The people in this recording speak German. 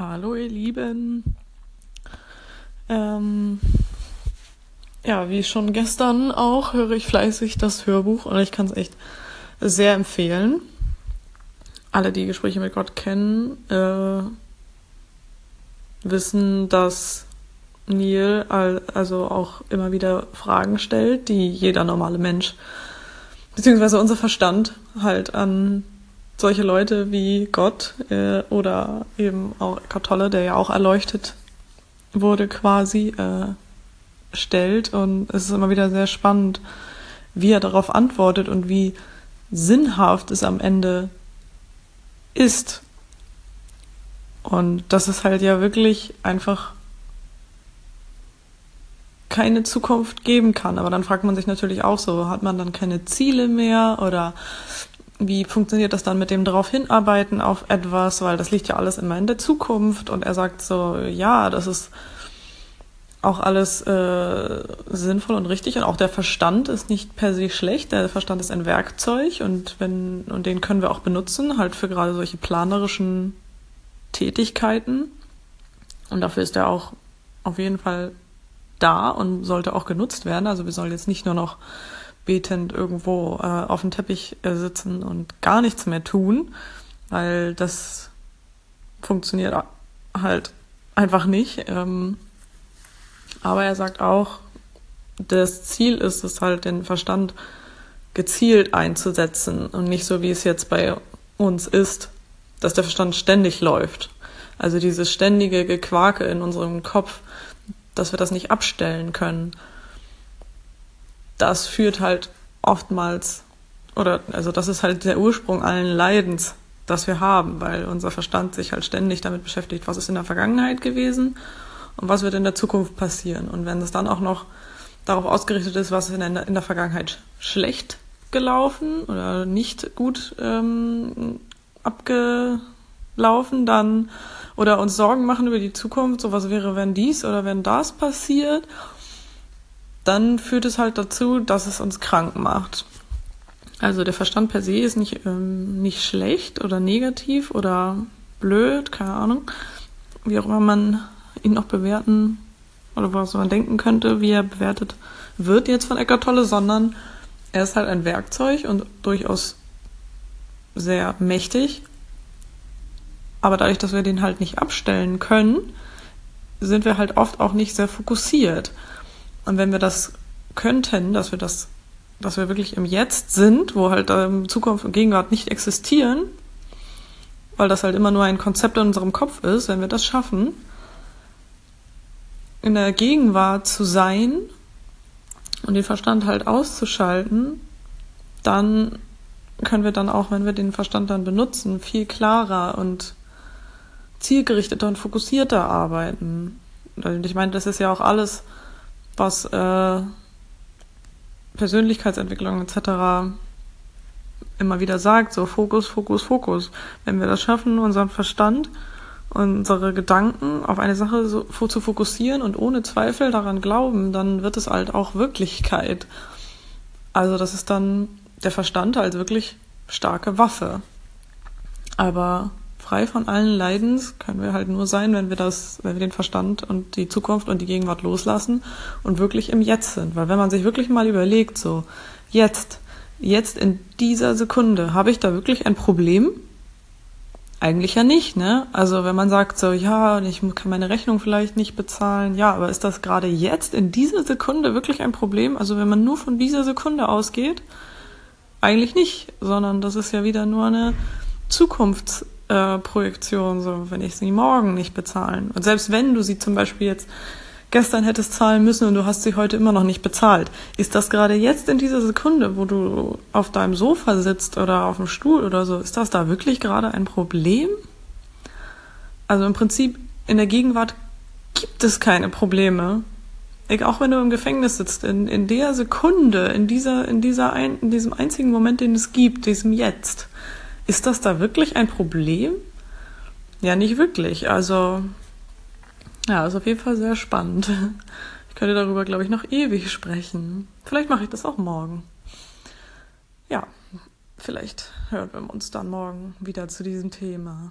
Hallo ihr Lieben. Ähm, ja, wie schon gestern auch höre ich fleißig das Hörbuch und ich kann es echt sehr empfehlen. Alle, die Gespräche mit Gott kennen, äh, wissen, dass Neil also auch immer wieder Fragen stellt, die jeder normale Mensch beziehungsweise unser Verstand halt an solche Leute wie Gott äh, oder eben auch Eckhart Tolle, der ja auch erleuchtet wurde quasi, äh, stellt. Und es ist immer wieder sehr spannend, wie er darauf antwortet und wie sinnhaft es am Ende ist. Und dass es halt ja wirklich einfach keine Zukunft geben kann. Aber dann fragt man sich natürlich auch so, hat man dann keine Ziele mehr oder wie funktioniert das dann mit dem darauf hinarbeiten auf etwas, weil das liegt ja alles immer in der Zukunft und er sagt so, ja, das ist auch alles äh, sinnvoll und richtig und auch der Verstand ist nicht per se schlecht. Der Verstand ist ein Werkzeug und wenn und den können wir auch benutzen, halt für gerade solche planerischen Tätigkeiten. Und dafür ist er auch auf jeden Fall da und sollte auch genutzt werden. Also wir sollen jetzt nicht nur noch betend irgendwo äh, auf dem Teppich äh, sitzen und gar nichts mehr tun, weil das funktioniert halt einfach nicht. Ähm, aber er sagt auch, das Ziel ist es halt, den Verstand gezielt einzusetzen und nicht so, wie es jetzt bei uns ist, dass der Verstand ständig läuft. Also dieses ständige Gequake in unserem Kopf, dass wir das nicht abstellen können das führt halt oftmals, oder also das ist halt der Ursprung allen Leidens, das wir haben, weil unser Verstand sich halt ständig damit beschäftigt, was ist in der Vergangenheit gewesen und was wird in der Zukunft passieren. Und wenn es dann auch noch darauf ausgerichtet ist, was in der, in der Vergangenheit schlecht gelaufen oder nicht gut ähm, abgelaufen, dann oder uns Sorgen machen über die Zukunft, so was wäre, wenn dies oder wenn das passiert dann führt es halt dazu, dass es uns krank macht. Also der Verstand per se ist nicht, ähm, nicht schlecht oder negativ oder blöd, keine Ahnung, wie auch immer man ihn noch bewerten oder was man denken könnte, wie er bewertet wird jetzt von Eckart Tolle, sondern er ist halt ein Werkzeug und durchaus sehr mächtig. Aber dadurch, dass wir den halt nicht abstellen können, sind wir halt oft auch nicht sehr fokussiert. Und wenn wir das könnten, dass wir das, dass wir wirklich im Jetzt sind, wo halt ähm, Zukunft und Gegenwart nicht existieren, weil das halt immer nur ein Konzept in unserem Kopf ist, wenn wir das schaffen, in der Gegenwart zu sein und den Verstand halt auszuschalten, dann können wir dann auch, wenn wir den Verstand dann benutzen, viel klarer und zielgerichteter und fokussierter arbeiten. Und ich meine, das ist ja auch alles was äh, Persönlichkeitsentwicklung etc. immer wieder sagt, so Fokus, Fokus, Fokus. Wenn wir das schaffen, unseren Verstand, unsere Gedanken auf eine Sache so zu fokussieren und ohne Zweifel daran glauben, dann wird es halt auch Wirklichkeit. Also das ist dann der Verstand als wirklich starke Waffe. Aber frei von allen Leidens können wir halt nur sein, wenn wir das, wenn wir den Verstand und die Zukunft und die Gegenwart loslassen und wirklich im Jetzt sind. Weil wenn man sich wirklich mal überlegt, so jetzt, jetzt in dieser Sekunde, habe ich da wirklich ein Problem? Eigentlich ja nicht, ne? Also wenn man sagt so, ja, ich kann meine Rechnung vielleicht nicht bezahlen, ja, aber ist das gerade jetzt in dieser Sekunde wirklich ein Problem? Also wenn man nur von dieser Sekunde ausgeht, eigentlich nicht, sondern das ist ja wieder nur eine Zukunfts äh, Projektion, so wenn ich sie morgen nicht bezahlen. Und selbst wenn du sie zum Beispiel jetzt gestern hättest zahlen müssen und du hast sie heute immer noch nicht bezahlt, ist das gerade jetzt in dieser Sekunde, wo du auf deinem Sofa sitzt oder auf dem Stuhl oder so, ist das da wirklich gerade ein Problem? Also im Prinzip in der Gegenwart gibt es keine Probleme. Auch wenn du im Gefängnis sitzt, in, in der Sekunde, in dieser, in dieser ein, in diesem einzigen Moment, den es gibt, diesem Jetzt, ist das da wirklich ein Problem? Ja, nicht wirklich. Also, ja, ist auf jeden Fall sehr spannend. Ich könnte darüber, glaube ich, noch ewig sprechen. Vielleicht mache ich das auch morgen. Ja, vielleicht hören wir uns dann morgen wieder zu diesem Thema.